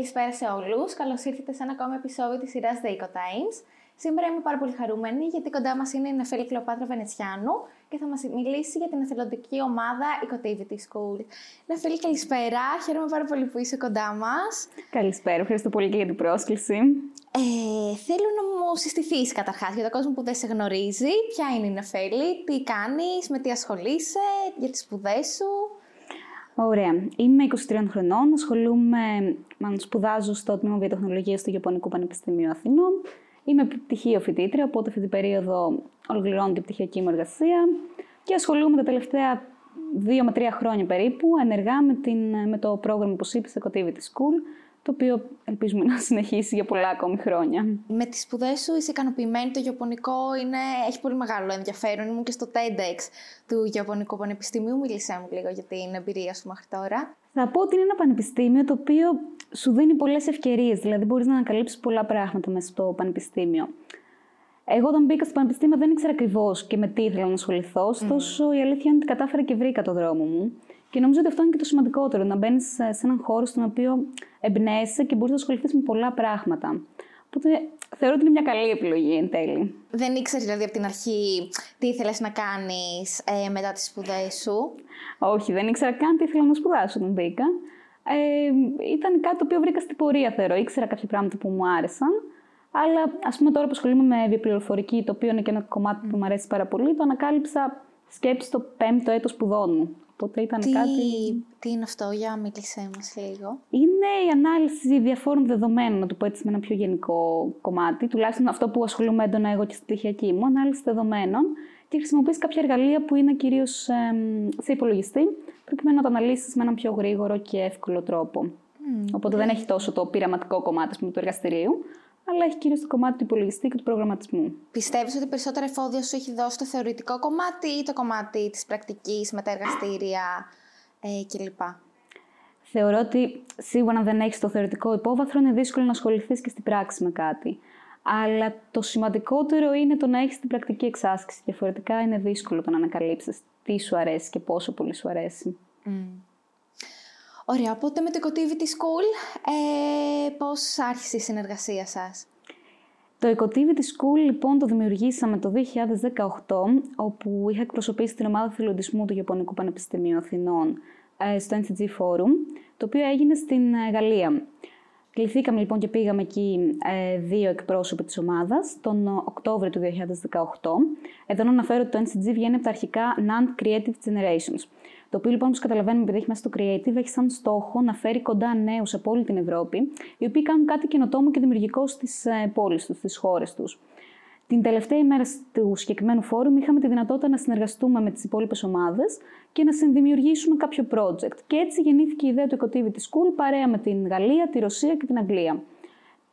Καλησπέρα σε όλους. Καλώς ήρθατε σε ένα ακόμα επεισόδιο της σειράς The Eco Times. Σήμερα είμαι πάρα πολύ χαρούμενη γιατί κοντά μας είναι η Νεφέλη Κλεοπάτρα Βενετσιάνου και θα μας μιλήσει για την εθελοντική ομάδα Ecotivity School. Νεφέλη, καλησπέρα. Χαίρομαι πάρα πολύ που είσαι κοντά μας. Καλησπέρα. Ευχαριστώ πολύ και για την πρόσκληση. Ε, θέλω να μου συστηθείς καταρχάς για τον κόσμο που δεν σε γνωρίζει. Ποια είναι η Νεφέλη, τι κάνεις, με τι ασχολείσαι, για τις σπουδές σου. Ωραία. Είμαι 23 χρονών, ασχολούμαι, μάλλον σπουδάζω στο Τμήμα Βιοτεχνολογίας του Ιαπωνικού Πανεπιστημίου Αθηνών. Είμαι πτυχίο φοιτήτρια, οπότε αυτή την περίοδο ολοκληρώνω την πτυχιακή μου εργασία και ασχολούμαι τα τελευταία δύο με τρία χρόνια περίπου ενεργά με, την, με το πρόγραμμα που είπε, Ecotivity School, το οποίο ελπίζουμε να συνεχίσει για πολλά ακόμη χρόνια. Με τις σπουδές σου είσαι ικανοποιημένη, το Ιαπωνικό είναι, έχει πολύ μεγάλο ενδιαφέρον. Ήμουν και στο TEDx του Ιαπωνικού Πανεπιστημίου, μίλησέ μου λίγο για την εμπειρία σου μέχρι τώρα. Θα πω ότι είναι ένα πανεπιστήμιο το οποίο σου δίνει πολλές ευκαιρίες, δηλαδή μπορείς να ανακαλύψεις πολλά πράγματα μέσα στο πανεπιστήμιο. Εγώ όταν μπήκα στο πανεπιστήμιο δεν ήξερα ακριβώς και με τι ήθελα να ασχοληθώ, ωστόσο mm. η αλήθεια είναι ότι κατάφερα και βρήκα το δρόμο μου. Και νομίζω ότι αυτό είναι και το σημαντικότερο, να μπαίνεις σε έναν χώρο στον οποίο εμπνέεσαι και μπορείς να ασχοληθείς με πολλά πράγματα. Οπότε θεωρώ ότι είναι μια καλή επιλογή εν τέλει. Δεν ήξερες δηλαδή από την αρχή τι ήθελες να κάνεις ε, μετά τις σπουδές σου; Όχι, δεν ήξερα καν τι ήθελα να σπουδάσω όταν μπήκα. Ε, ήταν κάτι το οποίο βρήκα στην πορεία, θεωρώ. Ήξερα κάποια πράγματα που μου άρεσαν. Αλλά ας πούμε τώρα που ασχολούμαι με βιοπληροφορική, το οποίο είναι και ένα κομμάτι που μου αρέσει πάρα πολύ, το ανακάλυψα σκέψη το πέμπτο έτος σπουδών μου. Οπότε ήταν τι, κάτι... Τι είναι αυτό, για μίλησέ μας λίγο. Είναι η ανάλυση διαφόρων δεδομένων, να το πω έτσι με ένα πιο γενικό κομμάτι, τουλάχιστον αυτό που ασχολούμαι έντονα εγώ και στην πτυχιακή μου, ανάλυση δεδομένων και χρησιμοποιείς κάποια εργαλεία που είναι κυρίως σε υπολογιστή, προκειμένου να το αναλύσεις με έναν πιο γρήγορο και εύκολο τρόπο. Mm, Οπότε δεν έχει τόσο το πειραματικό κομμάτι πούμε, του εργαστηρίου, αλλά έχει κυρίως το κομμάτι του υπολογιστή και του προγραμματισμού. Πιστεύεις ότι περισσότερα εφόδια σου έχει δώσει το θεωρητικό κομμάτι ή το κομμάτι της πρακτικής με τα εργαστήρια ε, κλπ. Θεωρώ ότι σίγουρα αν δεν έχεις το θεωρητικό υπόβαθρο είναι δύσκολο να ασχοληθείς και στην πράξη με κάτι. Αλλά το σημαντικότερο είναι το να έχεις την πρακτική εξάσκηση. Διαφορετικά είναι δύσκολο το να ανακαλύψεις τι σου αρέσει και πόσο πολύ σου αρέσει. Mm. Ωραία, οπότε με το Ecotivity School, ε, πώς άρχισε η συνεργασία σας; Το Ecotivity School λοιπόν το δημιουργήσαμε το 2018, όπου είχα εκπροσωπήσει την ομάδα θελοντισμού του Ιαπωνικού Πανεπιστημίου Αθηνών ε, στο NCG Forum, το οποίο έγινε στην ε, Γαλλία. Κληθήκαμε λοιπόν και πήγαμε εκεί ε, δύο εκπρόσωποι της ομάδας τον Οκτώβριο του 2018. Εδώ να αναφέρω ότι το NCG βγαίνει από τα αρχικά NAND Creative Generations. Το οποίο λοιπόν, όπως καταλαβαίνουμε, επειδή έχει μέσα στο Creative, έχει σαν στόχο να φέρει κοντά νέους από όλη την Ευρώπη, οι οποίοι κάνουν κάτι καινοτόμο και δημιουργικό στις ε, πόλεις τους, στις χώρες τους. Την τελευταία ημέρα του συγκεκριμένου φόρουμ είχαμε τη δυνατότητα να συνεργαστούμε με τις υπόλοιπες ομάδες και να συνδημιουργήσουμε κάποιο project. Και έτσι γεννήθηκε η ιδέα του Ecotivity School παρέα με την Γαλλία, τη Ρωσία και την Αγγλία.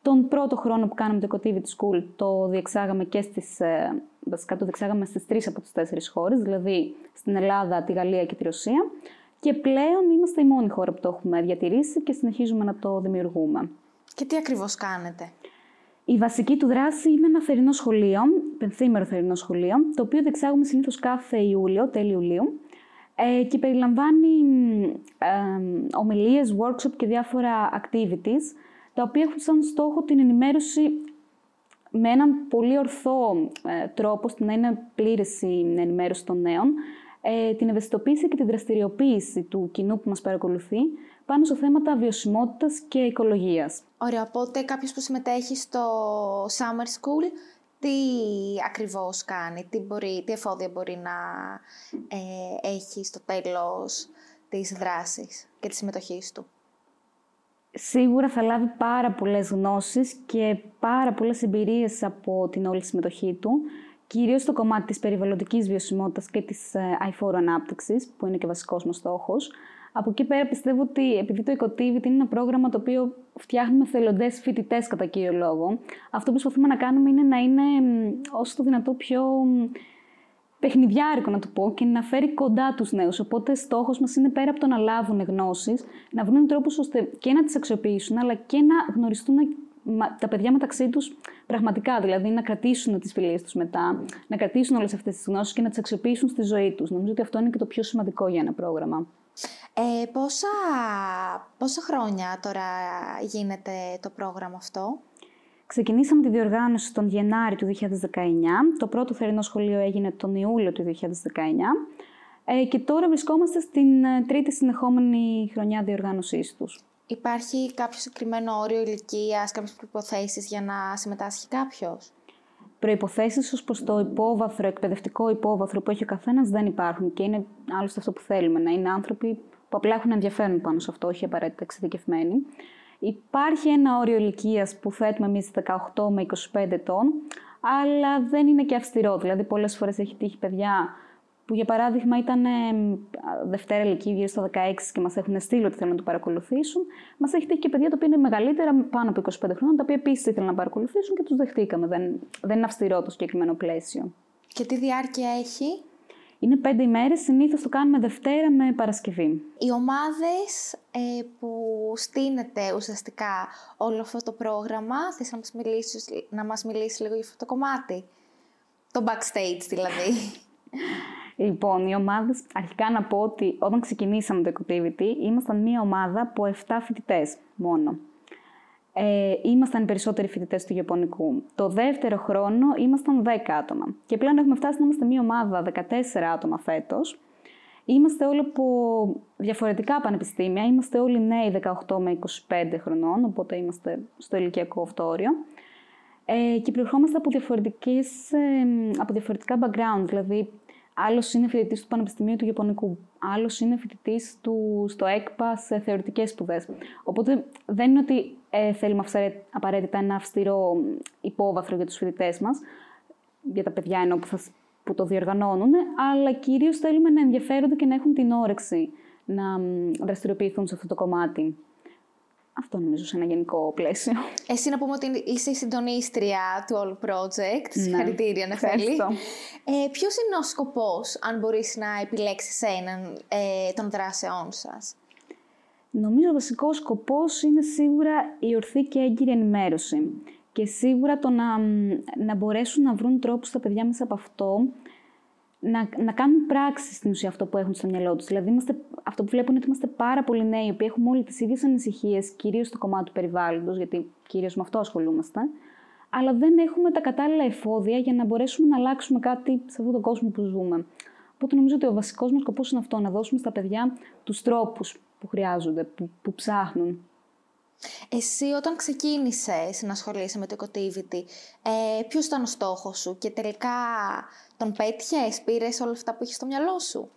Τον πρώτο χρόνο που κάναμε το Ecotivity School το διεξάγαμε και στις, ε, βασικά το διεξάγαμε στις τρεις από τις τέσσερις χώρες, δηλαδή στην Ελλάδα, τη Γαλλία και τη Ρωσία. Και πλέον είμαστε η μόνη χώρα που το έχουμε διατηρήσει και συνεχίζουμε να το δημιουργούμε. Και τι ακριβώς κάνετε; Η βασική του δράση είναι ένα θερινό σχολείο, πενθήμερο θερινό σχολείο, το οποίο διεξάγουμε συνήθως κάθε Ιούλιο, τέλη Ιουλίου, ε, και περιλαμβάνει ε, ομιλίες, workshop και διάφορα activities, τα οποία έχουν σαν στόχο την ενημέρωση με έναν πολύ ορθό ε, τρόπο, ώστε να είναι πλήρης η ενημέρωση των νέων, ε, την ευαισθητοποίηση και την δραστηριοποίηση του κοινού που μας παρακολουθεί πάνω σε θέματα βιωσιμότητας και οικολογίας. Ωραία, οπότε κάποιος που συμμετέχει στο Summer School, τι ακριβώς κάνει, τι, μπορεί, τι εφόδια μπορεί να ε, έχει στο τέλος της δράσης και της συμμετοχής του; Σίγουρα θα λάβει πάρα πολλές γνώσεις και πάρα πολλές εμπειρίες από την όλη συμμετοχή του, κυρίως στο κομμάτι της περιβαλλοντικής βιωσιμότητας και της ε, αηφόρου ανάπτυξης, που είναι και βασικός μας στόχος. Από εκεί πέρα πιστεύω ότι επειδή το Ecotivity είναι ένα πρόγραμμα το οποίο φτιάχνουμε θελοντές φοιτητές κατά κύριο λόγο, αυτό που προσπαθούμε να κάνουμε είναι να είναι όσο το δυνατό πιο παιχνιδιάρικο να το πω και να φέρει κοντά τους νέους. Οπότε στόχος μας είναι πέρα από το να λάβουν γνώσεις, να βρουν τρόπους ώστε και να τις αξιοποιήσουν, αλλά και να γνωριστούν τα παιδιά μεταξύ τους πραγματικά. Δηλαδή να κρατήσουν τις φιλίες τους μετά, να κρατήσουν όλες αυτές τις γνώσεις και να τις αξιοποιήσουν στη ζωή τους. Νομίζω ότι αυτό είναι και το πιο σημαντικό για ένα πρόγραμμα. Ε, πόσα, πόσα χρόνια τώρα γίνεται το πρόγραμμα αυτό; Ξεκινήσαμε τη διοργάνωση τον Γενάρη του 2019. Το πρώτο θερινό σχολείο έγινε τον Ιούλιο του 2019. Ε, και τώρα βρισκόμαστε στην ε, τρίτη συνεχόμενη χρονιά διοργάνωσής τους. Υπάρχει κάποιο συγκεκριμένο όριο ηλικίας, κάποιες προποθέσει για να συμμετάσχει κάποιος; Προποθέσει ως προς το υπόβαθρο, εκπαιδευτικό υπόβαθρο που έχει ο καθένας δεν υπάρχουν και είναι άλλωστε αυτό που θέλουμε, να είναι άνθρωποι που απλά έχουν ενδιαφέρον πάνω σε αυτό, όχι απαραίτητα εξειδικευμένοι. Υπάρχει ένα όριο ηλικίας που θέτουμε εμείς 18 με 25 ετών, αλλά δεν είναι και αυστηρό. Δηλαδή, πολλές φορές έχει τύχει παιδιά που για παράδειγμα ήταν ε, Δευτέρα ηλικία γύρω στα 16 και μας έχουν στείλει ότι θέλουν να το παρακολουθήσουν. Μας έχει τύχει και παιδιά τα οποία είναι μεγαλύτερα, πάνω από 25 χρόνια, τα οποία επίσης ήθελαν να παρακολουθήσουν και τους δεχτήκαμε. Δεν, δεν είναι αυστηρό το συγκεκριμένο πλαίσιο. Και τι διάρκεια έχει, Είναι πέντε ημέρες, συνήθως το κάνουμε Δευτέρα με Παρασκευή. Οι ομάδες ε, που στείνεται ουσιαστικά όλο αυτό το πρόγραμμα, θες να μας μιλήσεις, να μας μιλήσεις λίγο για αυτό το κομμάτι; Το backstage δηλαδή. Λοιπόν, οι ομάδες, αρχικά να πω ότι όταν ξεκινήσαμε το Ecotivity, ήμασταν μία ομάδα από 7 φοιτητές μόνο. Ε, ήμασταν οι περισσότεροι φοιτητές του Ιαπωνικού. Το δεύτερο χρόνο ήμασταν 10 άτομα. Και πλέον έχουμε φτάσει να είμαστε μία ομάδα 14 άτομα φέτος. Είμαστε όλοι από διαφορετικά πανεπιστήμια. Είμαστε όλοι νέοι 18 με 25 χρονών, οπότε είμαστε στο ηλικιακό αυτό όριο. Ε, και προερχόμαστε από, διαφορετικές, ε, από διαφορετικά background. Δηλαδή, άλλος είναι φοιτητής του Πανεπιστημίου του Ιαπωνικού, άλλος είναι φοιτητής στο ΕΚΠΑ σε θεωρητικές σπουδές. Οπότε δεν είναι ότι ε, θέλουμε αυστηρέ- απαραίτητα ένα αυστηρό υπόβαθρο για τους φοιτητές μας, για τα παιδιά ενώ που, θα, που το διοργανώνουν, αλλά κυρίως θέλουμε να ενδιαφέρονται και να έχουν την όρεξη να μ, δραστηριοποιηθούν σε αυτό το κομμάτι. Αυτό νομίζω σε ένα γενικό πλαίσιο. Εσύ να πούμε ότι είσαι η συντονίστρια του όλου project. Συγχαρητήρια, Νεφέλη. Ναι. Ευχαριστώ. Ε, ποιος είναι ο σκοπός, αν μπορείς να επιλέξεις έναν ε, των δράσεών σας; Νομίζω ο βασικός σκοπός είναι σίγουρα η ορθή και έγκυρη ενημέρωση. Και σίγουρα το να, να μπορέσουν να βρουν τρόπους τα παιδιά μέσα από αυτό να, να κάνουν πράξη στην ουσία αυτό που έχουν στο μυαλό τους. Δηλαδή, είμαστε, αυτό που βλέπουν είναι ότι είμαστε πάρα πολλοί νέοι, οι οποίοι έχουμε όλοι τις ίδιες ανησυχίες, κυρίως στο κομμάτι του περιβάλλοντος, γιατί κυρίως με αυτό ασχολούμαστε. Αλλά δεν έχουμε τα κατάλληλα εφόδια για να μπορέσουμε να αλλάξουμε κάτι σε αυτόν τον κόσμο που ζούμε. Οπότε νομίζω ότι ο βασικός μας σκοπός είναι αυτό, να δώσουμε στα παιδιά τους τρόπους που χρειάζονται, που, που ψάχνουν. Εσύ όταν ξεκίνησες να ασχολείσαι με το Ecotivity, ε, ποιος ήταν ο στόχος σου και τελικά τον πέτυχες, πήρες όλα αυτά που είχες στο μυαλό σου;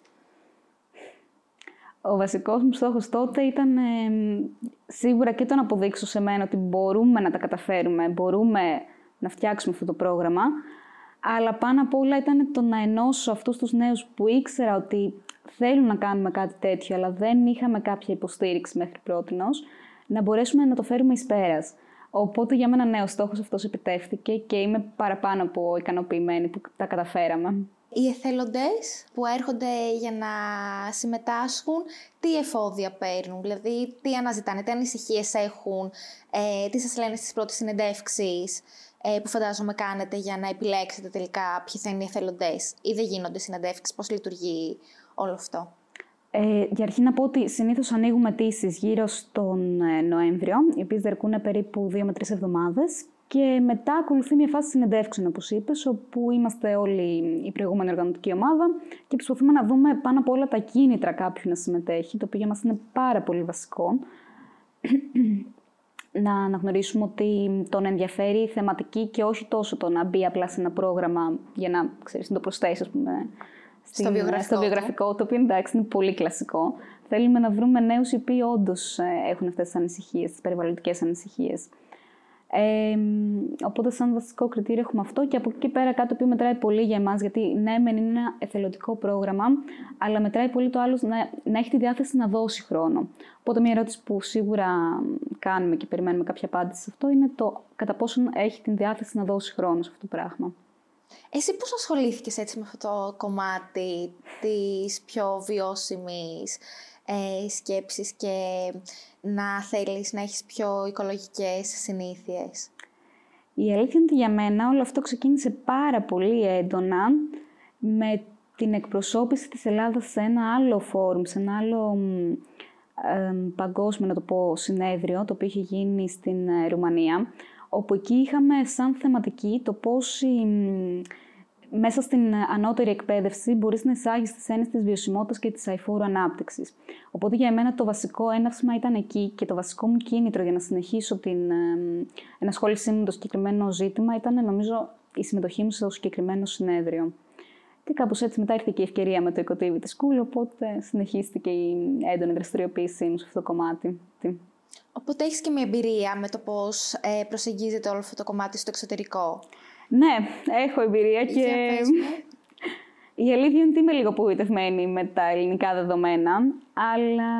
Ο βασικός μου στόχος τότε ήταν ε, σίγουρα και το να αποδείξω σε μένα ότι μπορούμε να τα καταφέρουμε, μπορούμε να φτιάξουμε αυτό το πρόγραμμα, αλλά πάνω απ' όλα ήταν το να ενώσω αυτούς τους νέους που ήξερα ότι θέλουν να κάνουμε κάτι τέτοιο, αλλά δεν είχαμε κάποια υποστήριξη μέχρι πρότινος, να μπορέσουμε να το φέρουμε εις πέρας. Οπότε για μένα ναι, ο στόχος αυτός επιτεύχθηκε και είμαι παραπάνω από ικανοποιημένη που τα καταφέραμε. Οι εθελοντές που έρχονται για να συμμετάσχουν, τι εφόδια παίρνουν, δηλαδή τι αναζητάνε, τι ανησυχίες έχουν, ε, τι σας λένε στις πρώτες συνεντεύξεις; ε, που φαντάζομαι κάνετε για να επιλέξετε τελικά ποιοι θα είναι οι εθελοντές ή δεν γίνονται συνεντεύξεις, πώς λειτουργεί όλο αυτό; Ε, για αρχή να πω ότι συνήθως ανοίγουμε αιτήσεις γύρω στον ε, Νοέμβριο, οι οποίες διαρκούν περίπου 2 με 3 εβδομάδες και μετά ακολουθεί μια φάση συνεντεύξεων, όπως είπες, όπου είμαστε όλοι η προηγούμενη οργανωτική ομάδα και προσπαθούμε να δούμε πάνω από όλα τα κίνητρα κάποιου να συμμετέχει, το οποίο για μας είναι πάρα πολύ βασικό. Να αναγνωρίσουμε ότι τον ενδιαφέρει η θεματική και όχι τόσο το να μπει απλά σε ένα πρόγραμμα για να, ξέρεις, να το προσθέσεις, ας πούμε, Στο βιογραφικό στο του. βιογραφικό, το οποίο εντάξει είναι πολύ κλασικό. Θέλουμε να βρούμε νέους οι οποίοι όντως έχουν αυτές τις ανησυχίες, τις περιβαλλοντικές ανησυχίες. Ε, οπότε, σαν βασικό κριτήριο έχουμε αυτό και από εκεί και πέρα κάτι το οποίο μετράει πολύ για εμάς, γιατί ναι, μεν είναι ένα εθελοντικό πρόγραμμα, αλλά μετράει πολύ το άλλο να, να έχει τη διάθεση να δώσει χρόνο. Οπότε, μια ερώτηση που σίγουρα κάνουμε και περιμένουμε κάποια απάντηση σε αυτό είναι το κατά πόσον έχει την διάθεση να δώσει χρόνο σε αυτό το πράγμα. Εσύ πώς ασχολήθηκες έτσι με αυτό το κομμάτι της πιο βιώσιμης ε, σκέψης και να θέλεις να έχεις πιο οικολογικές συνήθειες. Η αλήθεια είναι ότι για μένα όλο αυτό ξεκίνησε πάρα πολύ έντονα με την εκπροσώπηση της Ελλάδας σε ένα άλλο φόρουμ, σε ένα άλλο ε, παγκόσμιο, να το πω, συνέδριο, το οποίο είχε γίνει στην ε, Ρουμανία, όπου εκεί είχαμε σαν θεματική το πώς μέσα στην ανώτερη εκπαίδευση μπορείς να εισάγεις τις έννοιες της βιωσιμότητας και της αηφόρου ανάπτυξης. Οπότε για μένα το βασικό έναυσμα ήταν εκεί και το βασικό μου κίνητρο για να συνεχίσω την ε, ενασχόλησή μου με το συγκεκριμένο ζήτημα ήταν νομίζω η συμμετοχή μου στο συγκεκριμένο συνέδριο. Και κάπως έτσι μετά ήρθε και η ευκαιρία με το Ecotivity School, οπότε συνεχίστηκε η έντονη δραστηριοποίησή μου σε αυτό το κομμάτι. Οπότε έχεις και μια εμπειρία με το πώς ε, προσεγγίζεται όλο αυτό το κομμάτι στο εξωτερικό; Ναι, έχω εμπειρία και. Η αλήθεια είναι ότι είμαι λίγο απογοητευμένη με τα ελληνικά δεδομένα, αλλά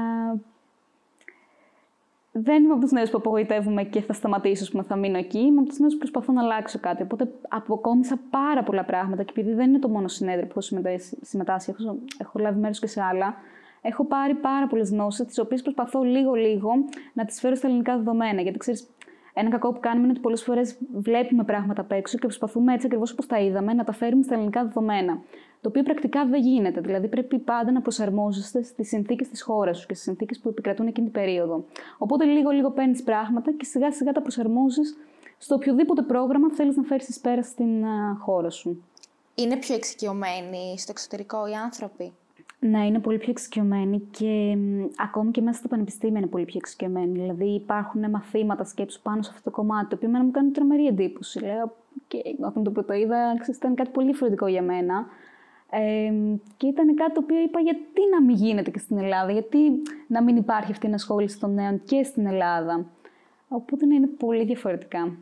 δεν είμαι από τους νέους που απογοητεύομαι και θα σταματήσω, που θα μείνω εκεί. Είμαι από τους νέους που προσπαθώ να αλλάξω κάτι. Οπότε αποκόμισα πάρα πολλά πράγματα και επειδή δεν είναι το μόνο συνέδριο που έχω συμμετάσχει, έχω, έχω λάβει μέρος και σε άλλα. Έχω πάρει πάρα πολλές γνώσεις, τις οποίες προσπαθώ λίγο-λίγο να τις φέρω στα ελληνικά δεδομένα. Γιατί ξέρεις, ένα κακό που κάνουμε είναι ότι πολλές φορές βλέπουμε πράγματα απ' έξω και προσπαθούμε έτσι ακριβώς όπως τα είδαμε να τα φέρουμε στα ελληνικά δεδομένα. Το οποίο πρακτικά δεν γίνεται. Δηλαδή πρέπει πάντα να προσαρμόζεστε στις συνθήκες της χώρας σου και στις συνθήκες που επικρατούν εκείνη την περίοδο. Οπότε λίγο-λίγο παίρνεις πράγματα και σιγά-σιγά τα προσαρμόζεις στο οποιοδήποτε πρόγραμμα θέλεις να φέρεις πέρα στην χώρα σου. Είναι πιο εξοικειωμένοι στο εξωτερικό οι άνθρωποι; Ναι, είναι πολύ πιο εξοικειωμένοι και ακόμη και μέσα στο πανεπιστήμιο είναι πολύ πιο εξοικειωμένοι. Δηλαδή υπάρχουν μαθήματα σκέψου πάνω σε αυτό το κομμάτι, το οποίο εμένα μου κάνει τρομερή εντύπωση. Λέω, και όταν το πρώτο είδα, ήταν κάτι πολύ διαφορετικό για μένα. Ε, και ήταν κάτι το οποίο είπα γιατί να μην γίνεται και στην Ελλάδα, γιατί να μην υπάρχει αυτή η ενασχόληση των νέων και στην Ελλάδα. Οπότε ναι, είναι πολύ διαφορετικά.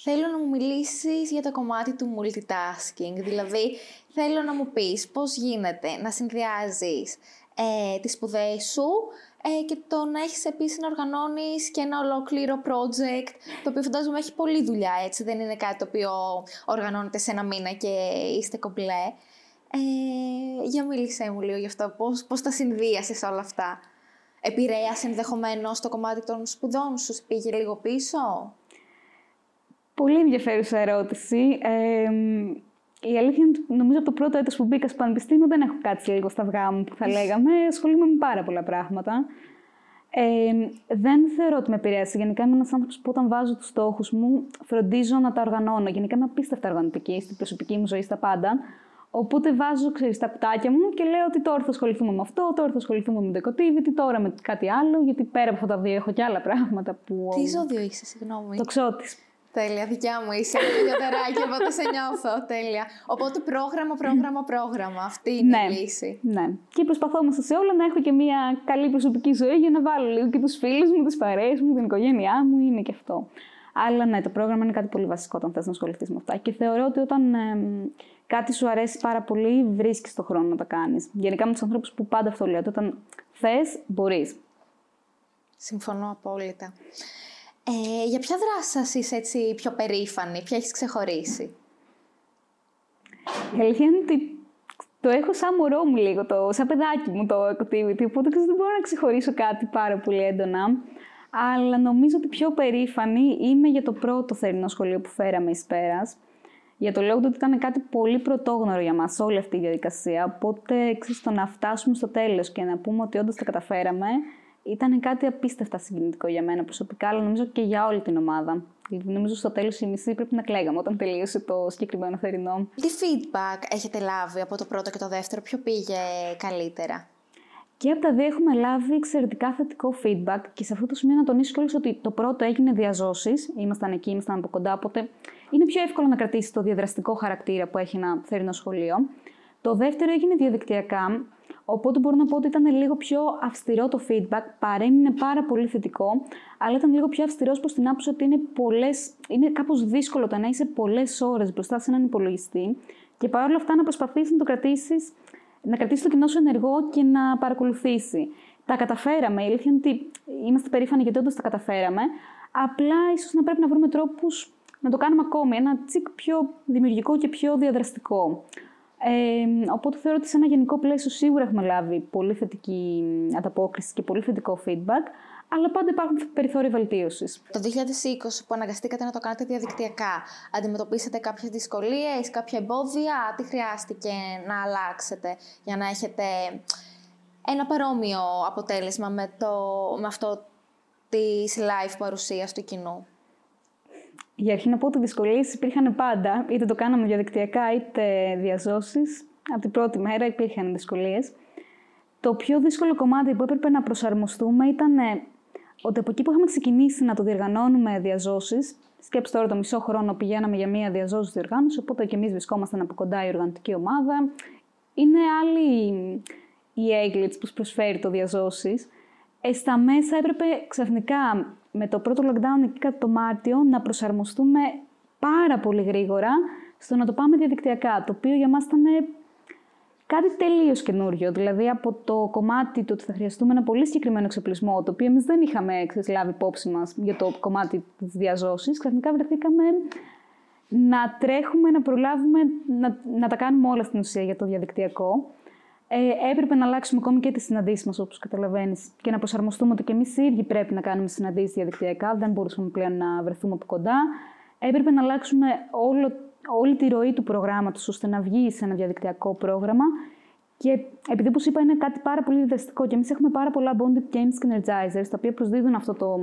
Θέλω να μου μιλήσεις για το κομμάτι του multitasking, δηλαδή θέλω να μου πεις πώς γίνεται να συνδυάζεις ε, τις σπουδές σου ε, και το να έχεις επίσης να οργανώνεις και ένα ολόκληρο project, το οποίο φαντάζομαι έχει πολλή δουλειά, έτσι, δεν είναι κάτι το οποίο οργανώνεται σε ένα μήνα και είστε κομπλέ. Ε, για μίλησέ μου λίγο γι' αυτό, πώς, πώς τα συνδύασες όλα αυτά; Επηρέασε ενδεχομένως το κομμάτι των σπουδών σου, πήγε λίγο πίσω; Πολύ ενδιαφέρουσα ερώτηση. Ε, η αλήθεια είναι ότι νομίζω από το πρώτο έτος που μπήκα στο πανεπιστήμιο δεν έχω κάτσει λίγο στα αυγά μου που θα λέγαμε. Ασχολούμαι με πάρα πολλά πράγματα. Ε, δεν θεωρώ ότι με επηρέασε. Γενικά είμαι ένας άνθρωπος που όταν βάζω τους στόχους μου, φροντίζω να τα οργανώνω. Γενικά είμαι απίστευτα οργανωτική στην προσωπική μου ζωή, στα πάντα. Οπότε βάζω ξέρεις, τα κουτάκια μου και λέω ότι τώρα θα ασχοληθούμε με αυτό, τώρα θα ασχοληθούμε με το τι τώρα με κάτι άλλο, γιατί πέρα από αυτά τα δύο έχω και άλλα πράγματα που. Τι ζώδιο είσαι, συγγνώμη; Το ξώτης. Τέλεια, δικιά μου είσαι. Ιδιωτεράκι, οπότε σε νιώθω. Τέλεια. Οπότε πρόγραμμα, πρόγραμμα, πρόγραμμα. Αυτή είναι ναι, η λύση. Ναι. Και προσπαθώ μέσα σε όλα να έχω και μια καλή προσωπική ζωή για να βάλω λίγο και τους φίλους μου, τις παρέες μου, την οικογένειά μου. Είναι και αυτό. Αλλά ναι, το πρόγραμμα είναι κάτι πολύ βασικό όταν θες να ασχοληθείς με αυτά. Και θεωρώ ότι όταν ε, κάτι σου αρέσει πάρα πολύ, βρίσκεις το χρόνο να το κάνεις. Γενικά με τους ανθρώπους που πάντα αυτό λέω, ότι όταν θες, μπορείς. Συμφωνώ απόλυτα. Ε, για ποια δράση σας είσαι έτσι πιο περήφανη, ποια έχεις ξεχωρίσει; Η αλήθεια είναι ότι το έχω σαν μωρό μου λίγο, το, σαν παιδάκι μου το activity, οπότε δεν μπορώ να ξεχωρίσω κάτι πάρα πολύ έντονα. Αλλά νομίζω ότι πιο περήφανη είμαι για το πρώτο θερινό σχολείο που φέραμε εις πέρας. Για το λόγο ότι ήταν κάτι πολύ πρωτόγνωρο για μας όλη αυτή η διαδικασία. Οπότε, ξέρεις, το να φτάσουμε στο τέλος και να πούμε ότι όντως τα καταφέραμε, ήταν κάτι απίστευτα συγκινητικό για μένα προσωπικά, αλλά νομίζω και για όλη την ομάδα. Νομίζω στο τέλος η μισή πρέπει να κλαίγαμε όταν τελείωσε το συγκεκριμένο θερινό. Τι feedback έχετε λάβει από το πρώτο και το δεύτερο, ποιο πήγε καλύτερα; Και από τα δύο έχουμε λάβει εξαιρετικά θετικό feedback και σε αυτό το σημείο να τονίσω κιόλας ότι το πρώτο έγινε διαζώσεις. Ήμασταν εκεί, ήμασταν από κοντά, οπότε είναι πιο εύκολο να κρατήσει το διαδραστικό χαρακτήρα που έχει ένα θερινό σχολείο. Το δεύτερο έγινε διαδικτυακά, οπότε μπορώ να πω ότι ήταν λίγο πιο αυστηρό το feedback, παρέμεινε πάρα πολύ θετικό, αλλά ήταν λίγο πιο αυστηρός προς την άποψη ότι είναι, πολλές, είναι κάπως δύσκολο το να είσαι πολλές ώρες μπροστά σε έναν υπολογιστή και παρόλα αυτά να προσπαθήσεις να το κρατήσεις, να κρατήσεις το κοινό σου ενεργό και να παρακολουθήσει. Τα καταφέραμε. Η αλήθεια είναι ότι είμαστε περήφανοι γιατί όντως τα καταφέραμε. Απλά ίσως να πρέπει να βρούμε τρόπους να το κάνουμε ακόμη ένα τσικ πιο δημιουργικό και πιο διαδραστικό. Ε, οπότε θεωρώ ότι σε ένα γενικό πλαίσιο σίγουρα έχουμε λάβει πολύ θετική ανταπόκριση και πολύ θετικό feedback, αλλά πάντα υπάρχουν περιθώρια βελτίωσης. Το 2020 που αναγκαστήκατε να το κάνετε διαδικτυακά, αντιμετωπίσατε κάποιες δυσκολίες, κάποια εμπόδια, τι χρειάστηκε να αλλάξετε για να έχετε ένα παρόμοιο αποτέλεσμα με, το, με αυτό της live παρουσίας του κοινού; Για αρχή να πω ότι δυσκολίες υπήρχαν πάντα, είτε το κάναμε διαδικτυακά είτε διαζώσεις. Από την πρώτη μέρα υπήρχαν δυσκολίες. Το πιο δύσκολο κομμάτι που έπρεπε να προσαρμοστούμε ήταν ε, ότι από εκεί που είχαμε ξεκινήσει να το διοργανώνουμε διαζώσεις, σκέψτε τώρα το μισό χρόνο πηγαίναμε για μία διαζώση διοργάνωση, οπότε και εμείς βρισκόμασταν από κοντά η οργανωτική ομάδα. Είναι άλλη η έγκλητ που προσφέρει το διαζώσεις. Ε, στα μέσα έπρεπε ξαφνικά με το πρώτο lockdown εκεί κατά το Μάρτιο να προσαρμοστούμε πάρα πολύ γρήγορα στο να το πάμε διαδικτυακά, το οποίο για μας ήταν κάτι τελείως καινούριο. Δηλαδή, από το κομμάτι του ότι θα χρειαστούμε ένα πολύ συγκεκριμένο εξοπλισμό, το οποίο εμείς δεν είχαμε λάβει υπόψη μας για το κομμάτι της διαζώσης, ξαφνικά βρεθήκαμε να τρέχουμε, να προλάβουμε, να, να τα κάνουμε όλα στην ουσία για το διαδικτυακό. Ε, έπρεπε να αλλάξουμε ακόμη και τις συναντήσεις μας, όπως καταλαβαίνεις, και να προσαρμοστούμε ότι και εμείς οι ίδιοι πρέπει να κάνουμε συναντήσεις διαδικτυακά. Δεν μπορούσαμε πλέον να βρεθούμε από κοντά. Έπρεπε να αλλάξουμε όλο, όλη τη ροή του προγράμματος ώστε να βγει σε ένα διαδικτυακό πρόγραμμα. Και επειδή, όπως είπα, είναι κάτι πάρα πολύ διδαστικό και εμείς έχουμε πάρα πολλά bonded games και energizers, τα οποία προσδίδουν αυτό το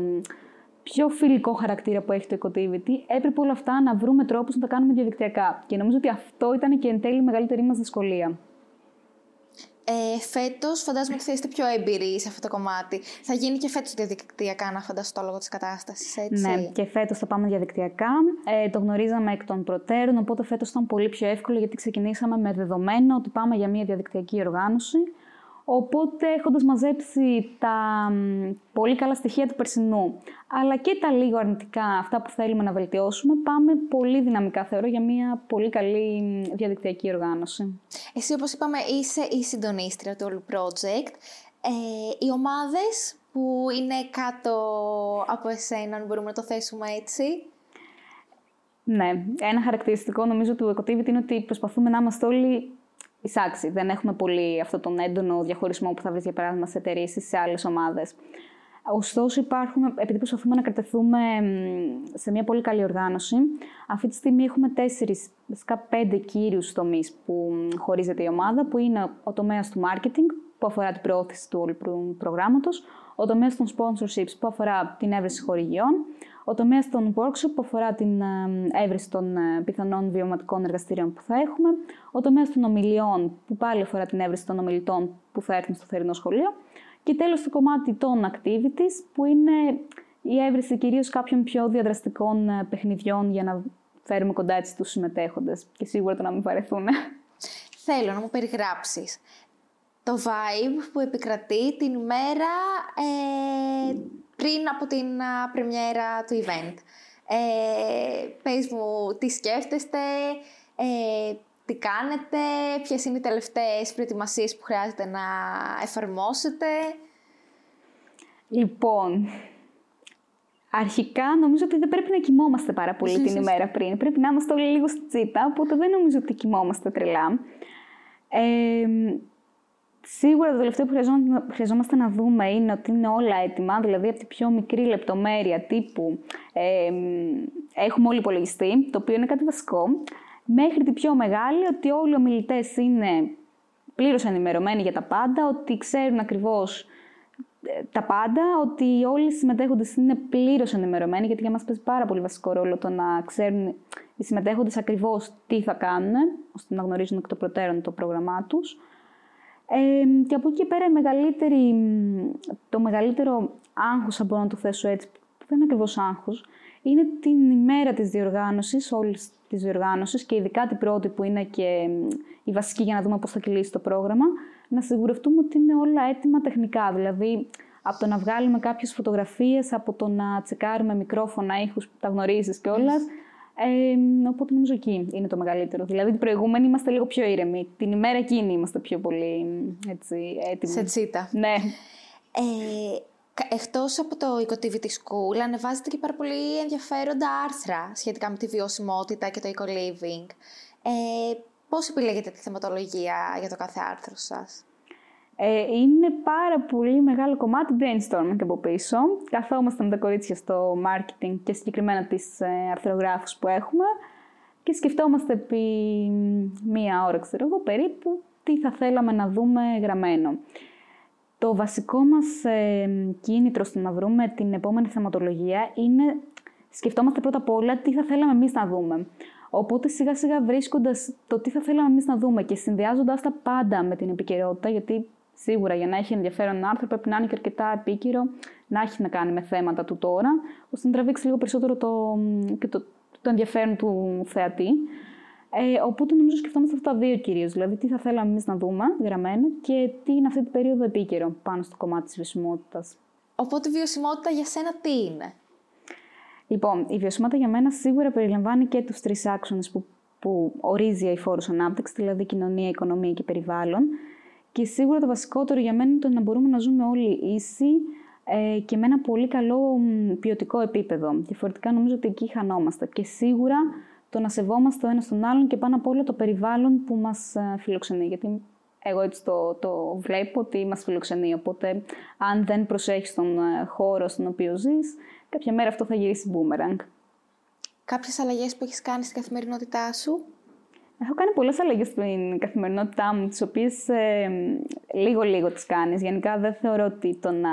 πιο φιλικό χαρακτήρα που έχει το Ecotivity, έπρεπε όλα αυτά να βρούμε τρόπους να τα κάνουμε διαδικτυακά. Και νομίζω ότι αυτό ήταν και εν τέλει η μεγαλύτερη μας δυσκολία. Ε, φέτος, φαντάζομαι ότι θα είστε πιο έμπειροι σε αυτό το κομμάτι. Θα γίνει και φέτος διαδικτυακά, να φανταστώ λόγω της κατάστασης, έτσι. Ναι, και φέτος θα πάμε διαδικτυακά. Ε, το γνωρίζαμε εκ των προτέρων, οπότε φέτος ήταν πολύ πιο εύκολο γιατί ξεκινήσαμε με δεδομένο ότι πάμε για μια διαδικτυακή οργάνωση. Οπότε, έχοντας μαζέψει τα πολύ καλά στοιχεία του περσινού, αλλά και τα λίγο αρνητικά, αυτά που θέλουμε να βελτιώσουμε, πάμε πολύ δυναμικά, θεωρώ, για μια πολύ καλή διαδικτυακή οργάνωση. Εσύ, όπως είπαμε, είσαι η συντονίστρια του όλου project. Ε, οι ομάδες που είναι κάτω από εσένα, αν μπορούμε να το θέσουμε έτσι; Ναι, ένα χαρακτηριστικό νομίζω του Ecotivity είναι ότι προσπαθούμε να είμαστε όλοι εισάξει. Δεν έχουμε πολύ αυτόν τον έντονο διαχωρισμό που θα βρει για παράδειγμα σε εταιρείες ή σε άλλες ομάδες. Ωστόσο, υπάρχουν, επειδή προσπαθούμε να κρατηθούμε σε μια πολύ καλή οργάνωση, αυτή τη στιγμή έχουμε τέσσερις, βασικά πέντε κύριους τομείς που χωρίζεται η ομάδα, που είναι ο τομέας του marketing, που αφορά την προώθηση του όλου προγράμματος, ο τομέας των sponsorships, που αφορά την έβρεση χορηγιών, ο τομέας των workshop που αφορά την ε, έβριση των ε, πιθανών βιωματικών εργαστηρίων που θα έχουμε, ο τομέας των ομιλιών που πάλι αφορά την έβριση των ομιλητών που θα έρθουν στο θερινό σχολείο. Και τέλος το κομμάτι των activities που είναι η έβριση κυρίως κάποιων πιο διαδραστικών ε, παιχνιδιών για να φέρουμε κοντά έτσι τους συμμετέχοντες. Και σίγουρα το να μην βαρεθούν. Θέλω να μου περιγράψεις το vibe που επικρατεί την ημέρα ε, πριν από την α, πρεμιέρα του event. Ε, πες μου τι σκέφτεστε, ε, τι κάνετε, ποιες είναι οι τελευταίες προετοιμασίες που χρειάζεται να εφαρμόσετε; Λοιπόν, αρχικά νομίζω ότι δεν πρέπει να κοιμόμαστε πάρα πολύ την ημέρα πριν. Πρέπει να είμαστε όλοι λίγο στη τσίτα, οπότε δεν νομίζω ότι κοιμόμαστε τρελά. Ε, Σίγουρα το τελευταίο που χρειαζόμαστε να δούμε είναι ότι είναι όλα έτοιμα, δηλαδή από την πιο μικρή λεπτομέρεια τύπου ε, έχουμε όλοι υπολογιστή, το οποίο είναι κάτι βασικό, μέχρι την πιο μεγάλη ότι όλοι οι ομιλητές είναι πλήρως ενημερωμένοι για τα πάντα, ότι ξέρουν ακριβώς ε, τα πάντα, ότι όλοι οι συμμετέχοντες είναι πλήρως ενημερωμένοι, γιατί για μας παίζει πάρα πολύ βασικό ρόλο το να ξέρουν οι συμμετέχοντες ακριβώς τι θα κάνουν, ώστε να γνωρίζουν εκ των προτέρων το πρόγραμμά τους. Ε, και από εκεί πέρα μεγαλύτερη, το μεγαλύτερο άγχος, αν μπορώ να το θέσω έτσι, που δεν είναι ακριβώς άγχος, είναι την ημέρα της διοργάνωσης, όλης της διοργάνωσης και ειδικά την πρώτη που είναι και η βασική για να δούμε πώς θα κυλήσει το πρόγραμμα, να σιγουρευτούμε ότι είναι όλα έτοιμα τεχνικά. Δηλαδή, από το να βγάλουμε κάποιες φωτογραφίες, από το να τσεκάρουμε μικρόφωνα, ήχους που τα γνωρίζεις κιόλας, ε, οπότε νομίζω εκεί είναι το μεγαλύτερο. Δηλαδή την προηγούμενη είμαστε λίγο πιο ήρεμοι. Την ημέρα εκείνη είμαστε πιο πολύ έτσι, έτοιμοι. Σε τσίτα. Ναι. Ε, εκτός από το Ecotivity School, ανεβάζετε και πάρα πολύ ενδιαφέροντα άρθρα σχετικά με τη βιωσιμότητα και το eco-living. Ε, πώς επιλέγετε τη θεματολογία για το κάθε άρθρο σας; Ε, είναι πάρα πολύ μεγάλο κομμάτι brainstorming από πίσω. Καθόμαστε με τα κορίτσια στο marketing και συγκεκριμένα τις ε, αρθρογράφους που έχουμε και σκεφτόμαστε επί μία ώρα, ξέρω εγώ, περίπου, τι θα θέλαμε να δούμε γραμμένο. Το βασικό μας ε, κίνητρο στο να βρούμε την επόμενη θεματολογία είναι σκεφτόμαστε πρώτα απ' όλα τι θα θέλαμε εμείς να δούμε. Οπότε σιγά σιγά βρίσκοντας το τι θα θέλαμε εμείς να δούμε και συνδυάζοντα τα πάντα με την επικαιρότητα, γιατί σίγουρα για να έχει ενδιαφέρον ένα άρθρο πρέπει να είναι και αρκετά επίκαιρο, να έχει να κάνει με θέματα του τώρα, ώστε να τραβήξει λίγο περισσότερο το, και το, το ενδιαφέρον του θεατή. Ε, οπότε νομίζω σκεφτόμαστε αυτά τα δύο κυρίως. Δηλαδή, τι θα θέλαμε εμείς να δούμε γραμμένο και τι είναι αυτή την περίοδο επίκαιρο πάνω στο κομμάτι της βιωσιμότητας. Οπότε, βιωσιμότητα για σένα τι είναι; Λοιπόν, η βιωσιμότητα για μένα σίγουρα περιλαμβάνει και τους τρεις άξονες που, που ορίζει η φόρος ανάπτυξης, δηλαδή κοινωνία, οικονομία και περιβάλλον. Και σίγουρα το βασικότερο για μένα είναι το να μπορούμε να ζούμε όλοι ίσοι ε, και με ένα πολύ καλό ποιοτικό επίπεδο. Διαφορετικά νομίζω ότι εκεί χανόμαστε. Και σίγουρα το να σεβόμαστε ο ένας τον άλλον και πάνω απ' όλο το περιβάλλον που μας ε, φιλοξενεί. Γιατί εγώ έτσι το, το βλέπω ότι μας φιλοξενεί. Οπότε, αν δεν προσέχεις τον ε, χώρο στον οποίο ζεις, κάποια μέρα αυτό θα γυρίσει boomerang. Κάποιες αλλαγές που έχεις κάνει στην καθημερινότητά σου; Έχω κάνει πολλές αλλαγές στην καθημερινότητά μου, τις οποίες ε, λίγο-λίγο τις κάνεις. Γενικά, δεν θεωρώ ότι το να,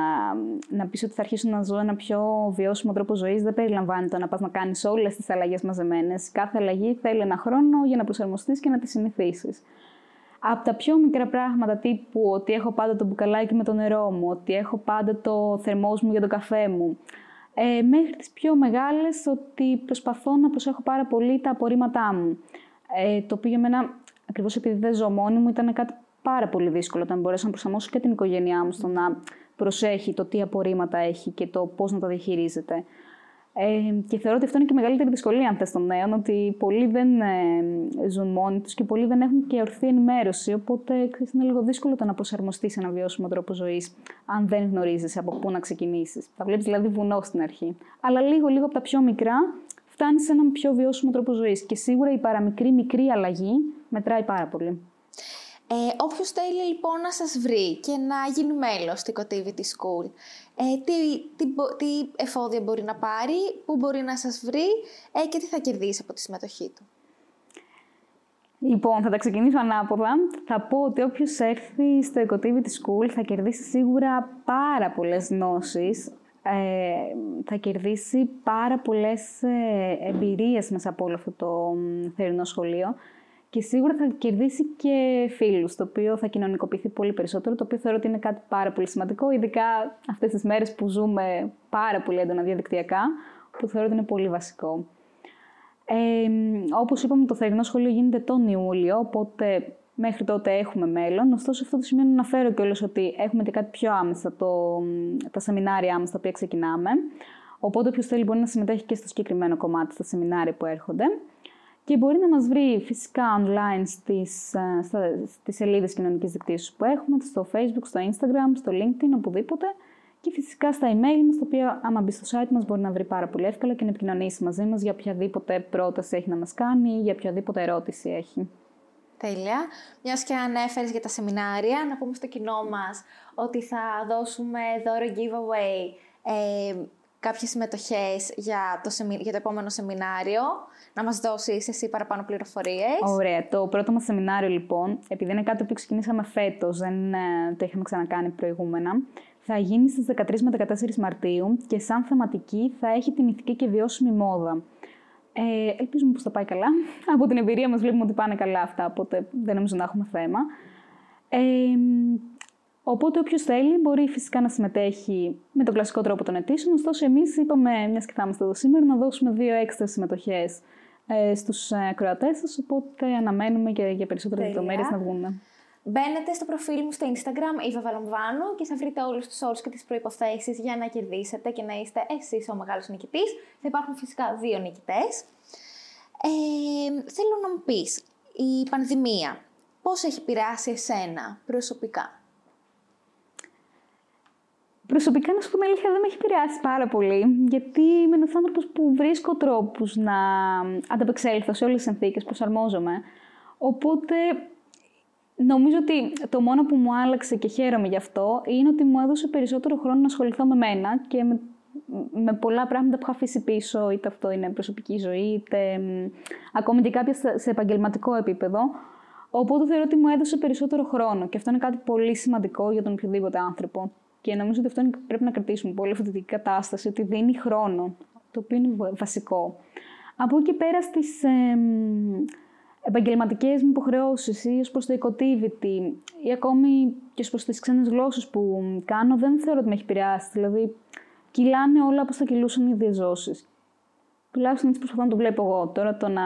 να πεις ότι θα αρχίσω να ζω ένα πιο βιώσιμο τρόπο ζωής δεν περιλαμβάνει το να πας να κάνεις όλες τις αλλαγές μαζεμένες. Κάθε αλλαγή θέλει ένα χρόνο για να προσαρμοστείς και να τη συνηθίσεις. Από τα πιο μικρά πράγματα τύπου ότι έχω πάντα το μπουκαλάκι με το νερό μου, ότι έχω πάντα το θερμός μου για το καφέ μου, ε, μέχρι τις πιο μεγάλες ότι προσπαθώ να προσέχω πάρα πολύ τα απορρίμματά μου. Ε, το οποίο για μένα, ακριβώς επειδή δεν ζω μόνη μου, ήταν κάτι πάρα πολύ δύσκολο όταν μπορέσω να προσαρμόσω και την οικογένειά μου στο να προσέχει το τι απορρίμματα έχει και το πώς να τα διαχειρίζεται. Ε, και θεωρώ ότι αυτό είναι και η μεγαλύτερη δυσκολία αν θες των νέων, ότι πολλοί δεν ε, ζουν μόνοι τους και πολλοί δεν έχουν και ορθή ενημέρωση, οπότε ξέρεις, είναι λίγο δύσκολο το να προσαρμοστείς σε ένα βιώσιμο τρόπο ζωής, αν δεν γνωρίζεις από πού να ξεκινήσεις. Θα βλέπεις δηλαδή βουνό στην αρχή. Αλλά λίγο-λίγο από τα πιο μικρά φτάνει σε έναν πιο βιώσιμο τρόπο ζωής και σίγουρα η παραμικρή μικρή αλλαγή μετράει πάρα πολύ. Ε, όποιος θέλει λοιπόν να σας βρει και να γίνει μέλος στη Cotivity School, ε, τι, τι, τι εφόδια μπορεί να πάρει, πού μπορεί να σας βρει ε, και τι θα κερδίσει από τη συμμετοχή του. Λοιπόν, θα τα ξεκινήσω ανάποδα. Θα πω ότι όποιος έρθει στο Ecotivity School θα κερδίσει σίγουρα πάρα πολλές γνώσεις, ε, θα κερδίσει πάρα πολλές ε, εμπειρίες μέσα από όλο αυτό το θερινό σχολείο και σίγουρα θα κερδίσει και φίλους, το οποίο θα κοινωνικοποιηθεί πολύ περισσότερο, το οποίο θεωρώ ότι είναι κάτι πάρα πολύ σημαντικό, ειδικά αυτές τις μέρες που ζούμε πάρα πολύ έντονα διαδικτυακά, που θεωρώ ότι είναι πολύ βασικό. Ε, Όπως είπαμε, το θερινό σχολείο γίνεται τον Ιούλιο, οπότε μέχρι τότε έχουμε μέλλον. Ωστόσο, αυτό το σημείο να αναφέρω κιόλας ότι έχουμε και κάτι πιο άμεσα, το, τα σεμινάρια άμεσα τα οποία ξεκινάμε. Οπότε, όποιος θέλει μπορεί να συμμετέχει και στο συγκεκριμένο κομμάτι, στα σεμινάρια που έρχονται και μπορεί να μας βρει φυσικά online στις, ε, στις σελίδες κοινωνικής δικτύωσης που έχουμε, στο facebook, στο instagram, στο linkedin, οπουδήποτε και φυσικά στα email μας, τα οποία άμα μπει στο site μας μπορεί να βρει πάρα πολύ εύκολα και να επικοινωνήσει μαζί μας για οποιαδήποτε πρόταση έχει να μας κάνει ή για οποιαδήποτε ερώτηση έχει. Τέλεια. Μιας και ανέφερες για τα σεμινάρια, να πούμε στο κοινό μας ότι θα δώσουμε δώρο giveaway ε, κάποιες συμμετοχές για το, για το επόμενο σεμινάριο να μας δώσεις εσύ παραπάνω πληροφορίες. Ωραία. Το πρώτο μας σεμινάριο λοιπόν, επειδή είναι κάτι που ξεκινήσαμε φέτος, δεν ε, το είχαμε ξανακάνει προηγούμενα, θα γίνει στις 13 με 14 Μαρτίου και σαν θεματική θα έχει την ηθική και βιώσιμη μόδα. Ε, ελπίζουμε πως θα πάει καλά. Από την εμπειρία μας βλέπουμε ότι πάνε καλά αυτά, οπότε δεν νομίζω να έχουμε θέμα. Ε, Οπότε, όποιος θέλει μπορεί φυσικά να συμμετέχει με τον κλασικό τρόπο των αιτήσεων. Ωστόσο, εμείς είπαμε, μιας και θα είμαστε εδώ σήμερα, να δώσουμε δύο έξτρα συμμετοχές ε, στους ε, Κροατέ σας. Οπότε, αναμένουμε και για περισσότερε λεπτομέρειες να βγουν. Μπαίνετε στο προφίλ μου στο Instagram, Ιβα Βαλαμβάνου, και θα βρείτε όλους τους όρου και τις προποθέσει για να κερδίσετε και να είστε εσείς ο μεγάλος νικητής. Θα υπάρχουν φυσικά δύο νικητές. Ε, θέλω να μου πεις, η πανδημία πώς έχει πειράσει εσένα προσωπικά; Προσωπικά, να σου πω την αλήθεια, δεν με έχει επηρεάσει πάρα πολύ, γιατί είμαι ένας άνθρωπος που βρίσκω τρόπους να ανταπεξέλθω σε όλες τις συνθήκες, προσαρμόζομαι. Οπότε, νομίζω ότι το μόνο που μου άλλαξε και χαίρομαι γι' αυτό είναι ότι μου έδωσε περισσότερο χρόνο να ασχοληθώ με μένα και με, με πολλά πράγματα που έχω αφήσει πίσω, είτε αυτό είναι προσωπική ζωή, είτε ακόμη και κάποια σε επαγγελματικό επίπεδο. Οπότε θεωρώ ότι μου έδωσε περισσότερο χρόνο και αυτό είναι κάτι πολύ σημαντικό για τον οποιοδήποτε άνθρωπο. Και νομίζω ότι αυτό είναι, πρέπει να κρατήσουμε πολύ αυτή την κατάσταση, ότι δίνει χρόνο, το οποίο είναι βασικό. Από εκεί πέρα στις ε, επαγγελματικές μου υποχρεώσεις ή ως προς το οικοτίβητη ή ακόμη και ως προς τις ξένες γλώσσες που κάνω, δεν θεωρώ ότι με έχει επηρεάσει. Δηλαδή, κυλάνε όλα όπως θα κυλούσαν οι διαζώσεις. Τουλάχιστον έτσι προσπαθώ να το βλέπω εγώ. Τώρα το να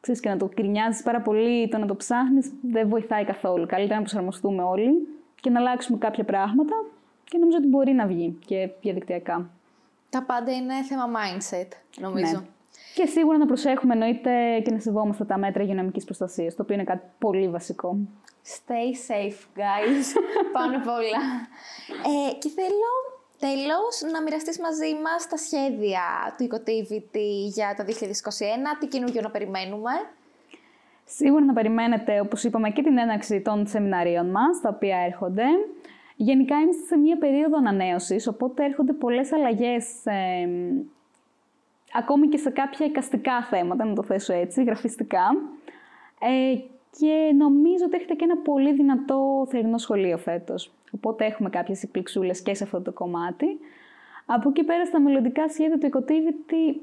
ξέρεις, και να το κρινιάζεις πάρα πολύ, το να το ψάχνεις, δεν βοηθάει καθόλου. Καλύτερα να προσαρμοστούμε όλοι και να αλλάξουμε κάποια πράγματα και νομίζω ότι μπορεί να βγει και διαδικτυακά. Τα πάντα είναι θέμα mindset, νομίζω. Ναι. Και σίγουρα να προσέχουμε εννοείται και να σεβόμαστε τα μέτρα υγειονομικής προστασίας, το οποίο είναι κάτι πολύ βασικό. Stay safe, guys. Πάνω απ' όλα. Ε, και θέλω τέλος να μοιραστείς μαζί μας τα σχέδια του Ecotivity για το 2021, τι καινούργιο να περιμένουμε. Σίγουρα να περιμένετε, όπως είπαμε, και την έναρξη των σεμιναρίων μας, τα οποία έρχονται. Γενικά είμαστε σε μία περίοδο ανανέωσης, οπότε έρχονται πολλές αλλαγές ε, ακόμη και σε κάποια εικαστικά θέματα, να το θέσω έτσι, γραφιστικά. Ε, και νομίζω ότι έχετε και ένα πολύ δυνατό θερινό σχολείο φέτος. Οπότε έχουμε κάποιες εκπληξούλες και σε αυτό το κομμάτι. Από εκεί πέρα στα μελλοντικά σχέδια του Ecotivity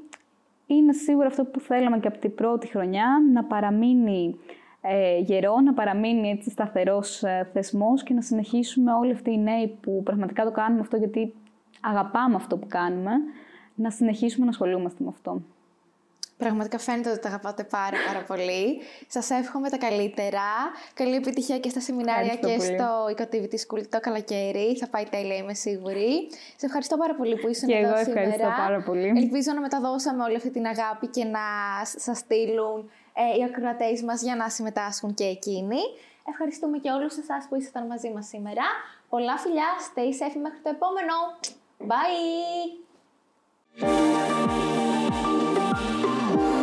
είναι σίγουρα αυτό που θέλαμε και από την πρώτη χρονιά, να παραμείνει ε, γερό, να παραμείνει έτσι σταθερός ε, θεσμός και να συνεχίσουμε όλοι αυτοί οι νέοι που πραγματικά το κάνουμε αυτό γιατί αγαπάμε αυτό που κάνουμε, να συνεχίσουμε να ασχολούμαστε με αυτό. Πραγματικά φαίνεται ότι τα αγαπάτε πάρα πάρα πολύ. Σας εύχομαι τα καλύτερα. Καλή επιτυχία και στα σεμινάρια και στο Ecotivity School το καλοκαίρι. Θα πάει τέλεια, είμαι σίγουρη. Σε ευχαριστώ πάρα πολύ που ήσουν και εδώ εγώ ευχαριστώ πάρα πολύ. Ελπίζω να μεταδώσαμε όλη αυτή την αγάπη και να σας στείλουν ε, οι ακροατές μας για να συμμετάσχουν και εκείνοι. Ευχαριστούμε και όλους εσάς που ήσασταν μαζί μας σήμερα. Πολλά φιλιά, stay safe μέχρι το επόμενο. Bye! thank you